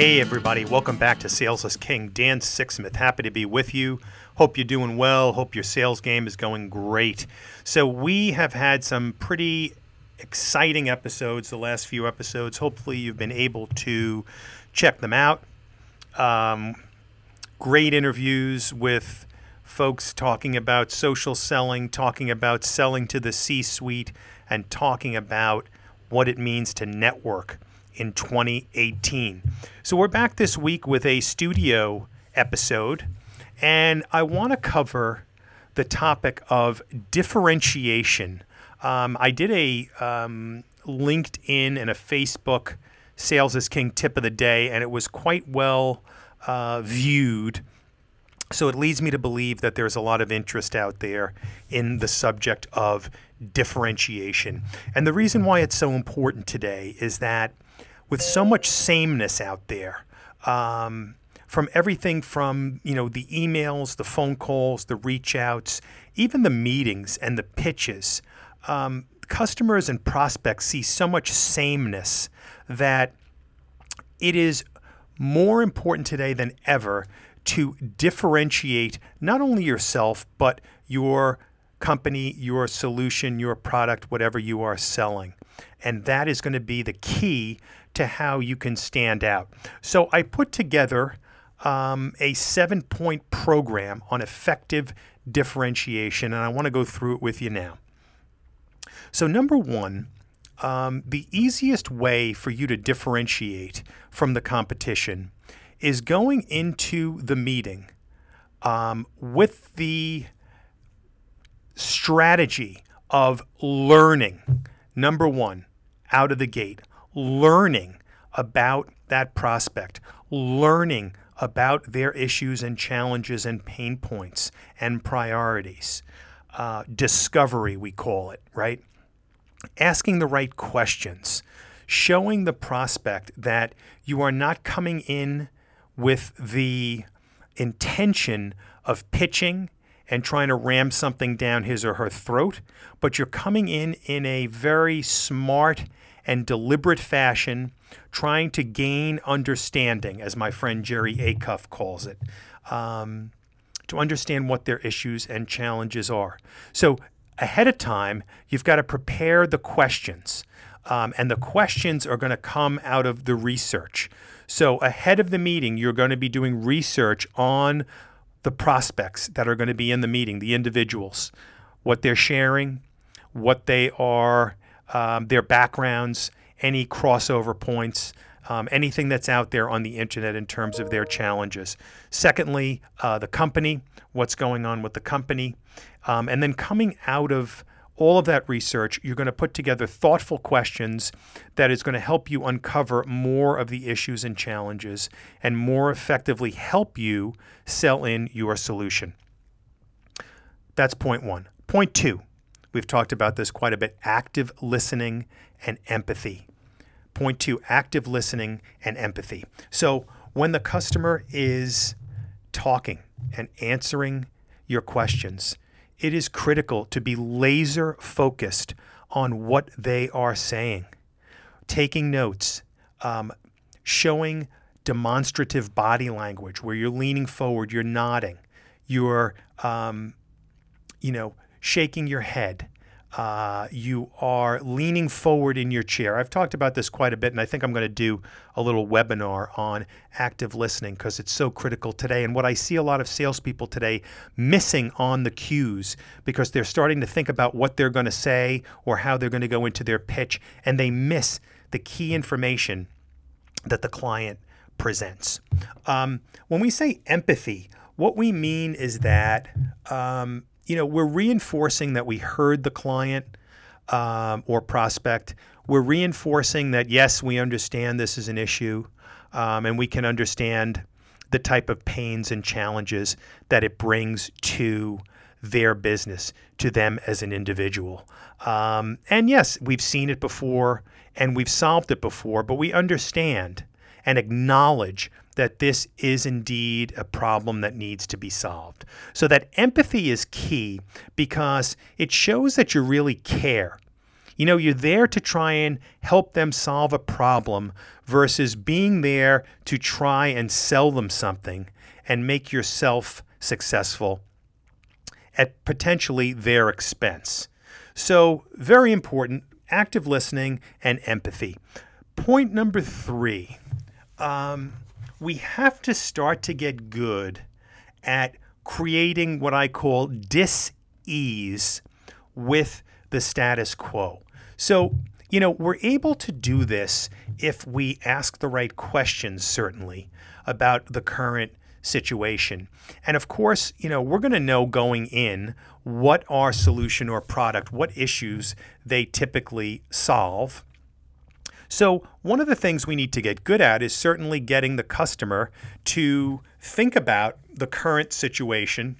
Hey, everybody, welcome back to Sales King. Dan Sixsmith, happy to be with you. Hope you're doing well. Hope your sales game is going great. So, we have had some pretty exciting episodes the last few episodes. Hopefully, you've been able to check them out. Um, great interviews with folks talking about social selling, talking about selling to the C suite, and talking about what it means to network in 2018. So we're back this week with a studio episode, and I want to cover the topic of differentiation. Um, I did a um, LinkedIn and a Facebook Sales is King tip of the day, and it was quite well uh, viewed. So it leads me to believe that there's a lot of interest out there in the subject of differentiation. And the reason why it's so important today is that with so much sameness out there, um, from everything from you know the emails, the phone calls, the reach outs, even the meetings and the pitches, um, customers and prospects see so much sameness that it is more important today than ever to differentiate not only yourself but your company, your solution, your product, whatever you are selling. And that is going to be the key to how you can stand out. So I put together um, a seven point program on effective differentiation, and I want to go through it with you now. So, number one, um, the easiest way for you to differentiate from the competition is going into the meeting um, with the strategy of learning. Number one, out of the gate, learning about that prospect, learning about their issues and challenges and pain points and priorities. Uh, discovery, we call it, right? Asking the right questions, showing the prospect that you are not coming in with the intention of pitching and trying to ram something down his or her throat, but you're coming in in a very smart and deliberate fashion, trying to gain understanding, as my friend Jerry Acuff calls it, um, to understand what their issues and challenges are. So, ahead of time, you've got to prepare the questions. Um, and the questions are going to come out of the research. So, ahead of the meeting, you're going to be doing research on the prospects that are going to be in the meeting, the individuals, what they're sharing, what they are, um, their backgrounds, any crossover points, um, anything that's out there on the internet in terms of their challenges. Secondly, uh, the company, what's going on with the company. Um, and then coming out of all of that research, you're going to put together thoughtful questions that is going to help you uncover more of the issues and challenges and more effectively help you sell in your solution. That's point one. Point two, we've talked about this quite a bit active listening and empathy. Point two active listening and empathy. So when the customer is talking and answering your questions, it is critical to be laser focused on what they are saying, taking notes, um, showing demonstrative body language where you're leaning forward, you're nodding, you're, um, you know, shaking your head, uh, you are leaning forward in your chair. I've talked about this quite a bit, and I think I'm going to do a little webinar on active listening because it's so critical today. And what I see a lot of salespeople today missing on the cues because they're starting to think about what they're going to say or how they're going to go into their pitch, and they miss the key information that the client presents. Um, when we say empathy, what we mean is that um, you know, we're reinforcing that we heard the client um, or prospect. We're reinforcing that, yes, we understand this is an issue um, and we can understand the type of pains and challenges that it brings to their business, to them as an individual. Um, and yes, we've seen it before and we've solved it before, but we understand and acknowledge that this is indeed a problem that needs to be solved. So, that empathy is key because it shows that you really care. You know, you're there to try and help them solve a problem versus being there to try and sell them something and make yourself successful at potentially their expense. So, very important active listening and empathy. Point number three um, we have to start to get good at creating what I call dis ease with the status quo. So, you know, we're able to do this if we ask the right questions, certainly, about the current situation. And of course, you know, we're going to know going in what our solution or product, what issues they typically solve. So, one of the things we need to get good at is certainly getting the customer to think about the current situation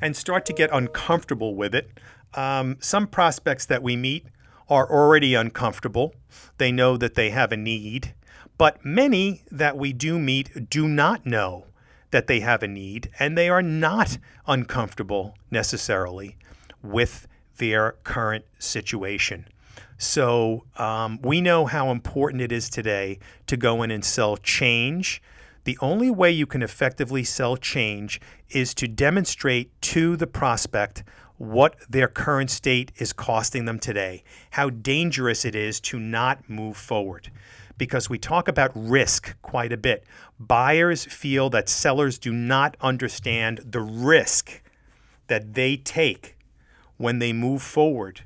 and start to get uncomfortable with it. Um, some prospects that we meet are already uncomfortable. They know that they have a need. But many that we do meet do not know that they have a need, and they are not uncomfortable necessarily with their current situation. So um, we know how important it is today to go in and sell change. The only way you can effectively sell change is to demonstrate to the prospect what their current state is costing them today, how dangerous it is to not move forward. Because we talk about risk quite a bit. Buyers feel that sellers do not understand the risk that they take when they move forward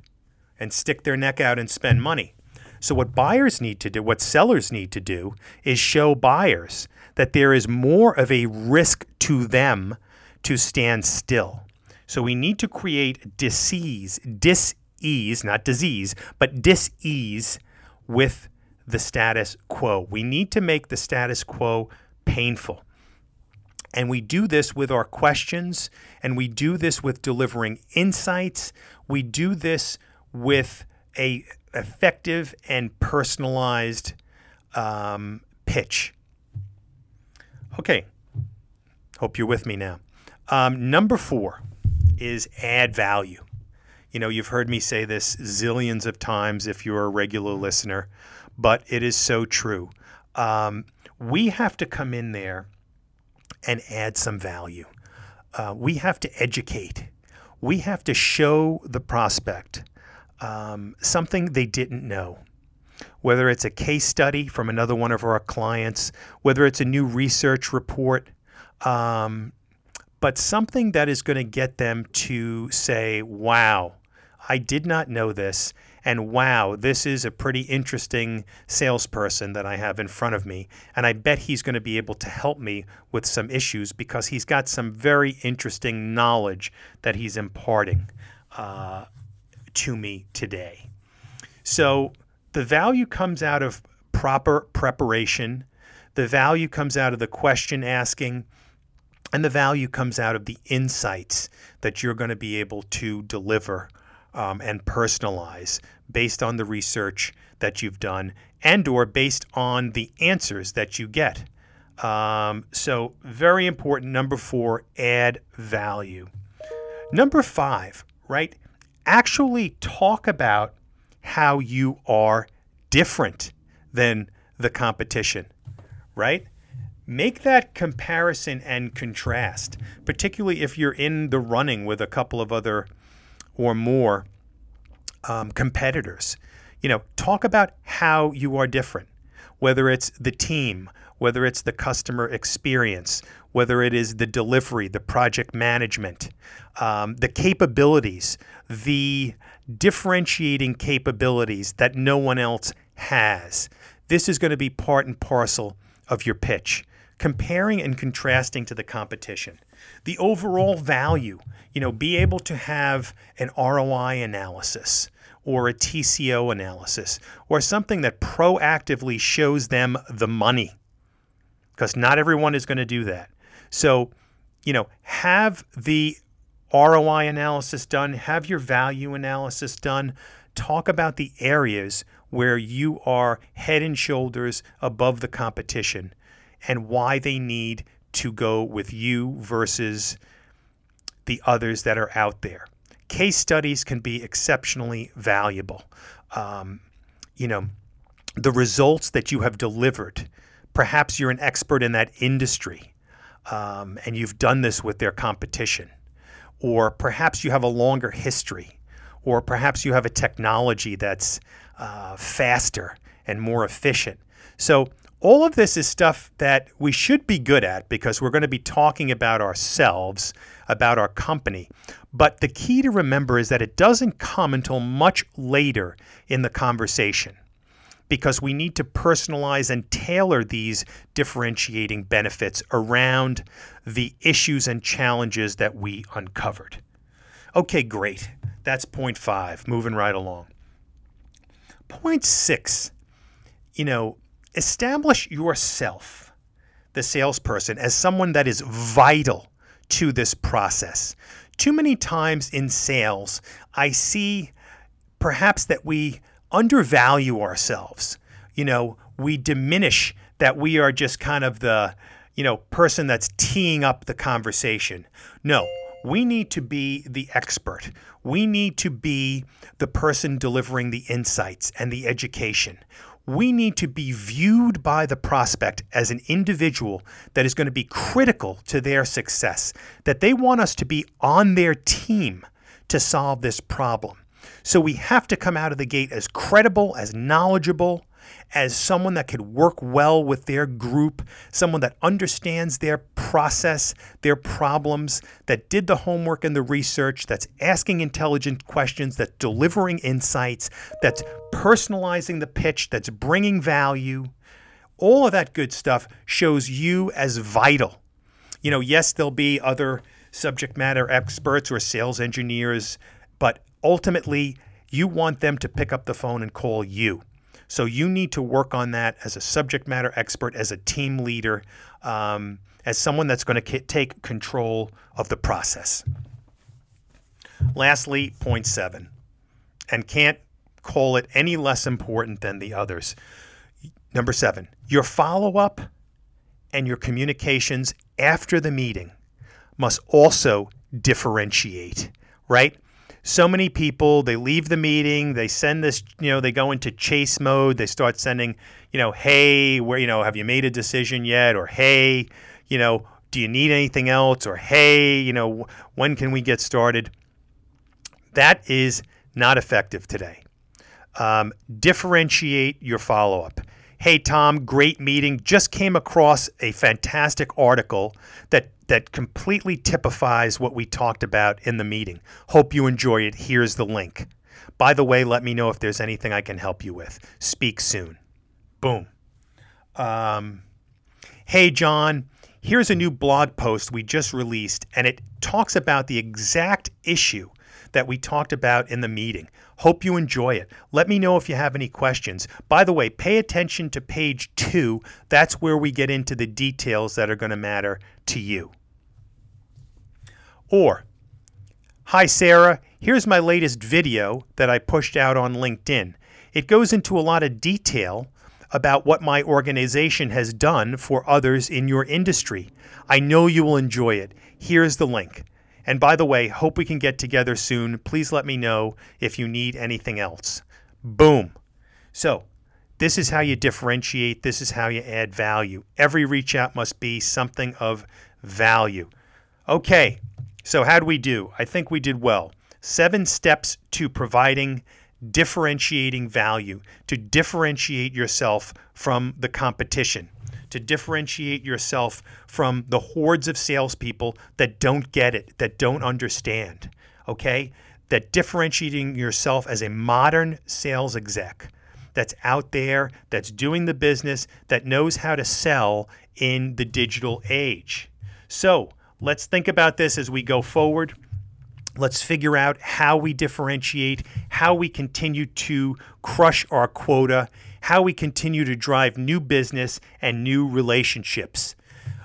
and stick their neck out and spend money. So, what buyers need to do, what sellers need to do, is show buyers that there is more of a risk to them to stand still. So, we need to create disease, dis-ease, not disease, but dis-ease with the status quo. We need to make the status quo painful. And we do this with our questions, and we do this with delivering insights. We do this with a effective and personalized um, pitch. Okay, hope you're with me now. Um, number four is add value. You know, you've heard me say this zillions of times if you're a regular listener, but it is so true. Um, we have to come in there and add some value. Uh, we have to educate. We have to show the prospect um, something they didn't know. Whether it's a case study from another one of our clients, whether it's a new research report, um, but something that is going to get them to say, wow, I did not know this. And wow, this is a pretty interesting salesperson that I have in front of me. And I bet he's going to be able to help me with some issues because he's got some very interesting knowledge that he's imparting. Uh, to me today. So the value comes out of proper preparation, the value comes out of the question asking, and the value comes out of the insights that you're going to be able to deliver um, and personalize based on the research that you've done and or based on the answers that you get. Um, so very important. Number four, add value. Number five, right? Actually talk about how you are different than the competition, right? Make that comparison and contrast, particularly if you're in the running with a couple of other or more um, competitors. You know, talk about how you are different, whether it's the team, whether it's the customer experience, whether it is the delivery, the project management, um, the capabilities, the differentiating capabilities that no one else has. This is going to be part and parcel of your pitch, comparing and contrasting to the competition. The overall value, you know, be able to have an ROI analysis or a TCO analysis or something that proactively shows them the money because not everyone is going to do that. So, you know, have the ROI analysis done, have your value analysis done. Talk about the areas where you are head and shoulders above the competition and why they need to go with you versus the others that are out there. case studies can be exceptionally valuable. Um, you know, the results that you have delivered. Perhaps you're an expert in that industry um, and you've done this with their competition. Or perhaps you have a longer history. Or perhaps you have a technology that's uh, faster and more efficient. So, all of this is stuff that we should be good at because we're going to be talking about ourselves, about our company. But the key to remember is that it doesn't come until much later in the conversation because we need to personalize and tailor these differentiating benefits around the issues and challenges that we uncovered. Okay, great. That's point five, moving right along. Point six, you know, establish yourself, the salesperson, as someone that is vital to this process. Too many times in sales, I see perhaps that we undervalue ourselves. You know, we diminish that we are just kind of the, you know, person that's teeing up the conversation. No, we need to be the expert. We need to be the person delivering the insights and the education. We need to be viewed by the prospect as an individual that is going to be critical to their success, that they want us to be on their team to solve this problem. So we have to come out of the gate as credible, as knowledgeable, as someone that could work well with their group, someone that understands their process, their problems, that did the homework and the research, that's asking intelligent questions, that's delivering insights, that's personalizing the pitch, that's bringing value. All of that good stuff shows you as vital. You know, yes, there'll be other subject matter experts or sales engineers, but ultimately, you want them to pick up the phone and call you. So you need to work on that as a subject matter expert, as a team leader, um, as someone that's going to k- take control of the process. Lastly, point seven, and can't call it any less important than the others. Number seven, your follow up and your communications after the meeting must also differentiate, right? So many people they leave the meeting they send this you know they go into chase mode they start sending you know hey where you know have you made a decision yet? Or hey you know do you need anything else? Or hey you know when can we get started? That is not effective today. Um, differentiate your follow-up. Hey tom great meeting. Just came across a fantastic article that that completely typifies what we talked about in the meeting. Hope you enjoy it. Here's the link. By the way, let me know if there's anything I can help you with. Speak soon. Boom. Um, hey, John, here's a new blog post we just released, and it talks about the exact issue that we talked about in the meeting. Hope you enjoy it. Let me know if you have any questions. By the way, pay attention to page two. That's where we get into the details that are going to matter to you. Or, Hi Sarah, here's my latest video that I pushed out on LinkedIn. It goes into a lot of detail about what my organization has done for others in your industry. I know you will enjoy it. Here's the link. And by the way, hope we can get together soon. Please let me know if you need anything else. Boom. So, this is how you differentiate. This is how you add value. Every reach out must be something of value. Okay, so, how'd we do? I think we did well. Seven steps to providing differentiating value, to differentiate yourself from the competition, to differentiate yourself from the hordes of salespeople that don't get it, that don't understand. Okay? That differentiating yourself as a modern sales exec that's out there, that's doing the business, that knows how to sell in the digital age. So, Let's think about this as we go forward. Let's figure out how we differentiate, how we continue to crush our quota, how we continue to drive new business and new relationships.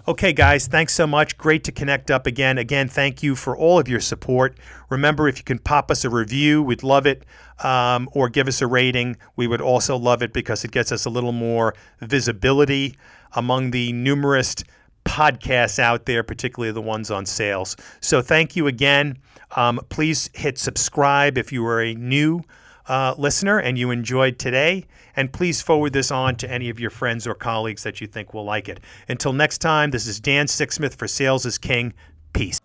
Okay, guys, thanks so much. Great to connect up again. Again, thank you for all of your support. Remember, if you can pop us a review, we'd love it, um, or give us a rating. We would also love it because it gets us a little more visibility among the numerous podcasts out there, particularly the ones on sales. So thank you again. Um, please hit subscribe if you are a new uh, listener and you enjoyed today. And please forward this on to any of your friends or colleagues that you think will like it. Until next time, this is Dan Sixsmith for Sales is King. Peace.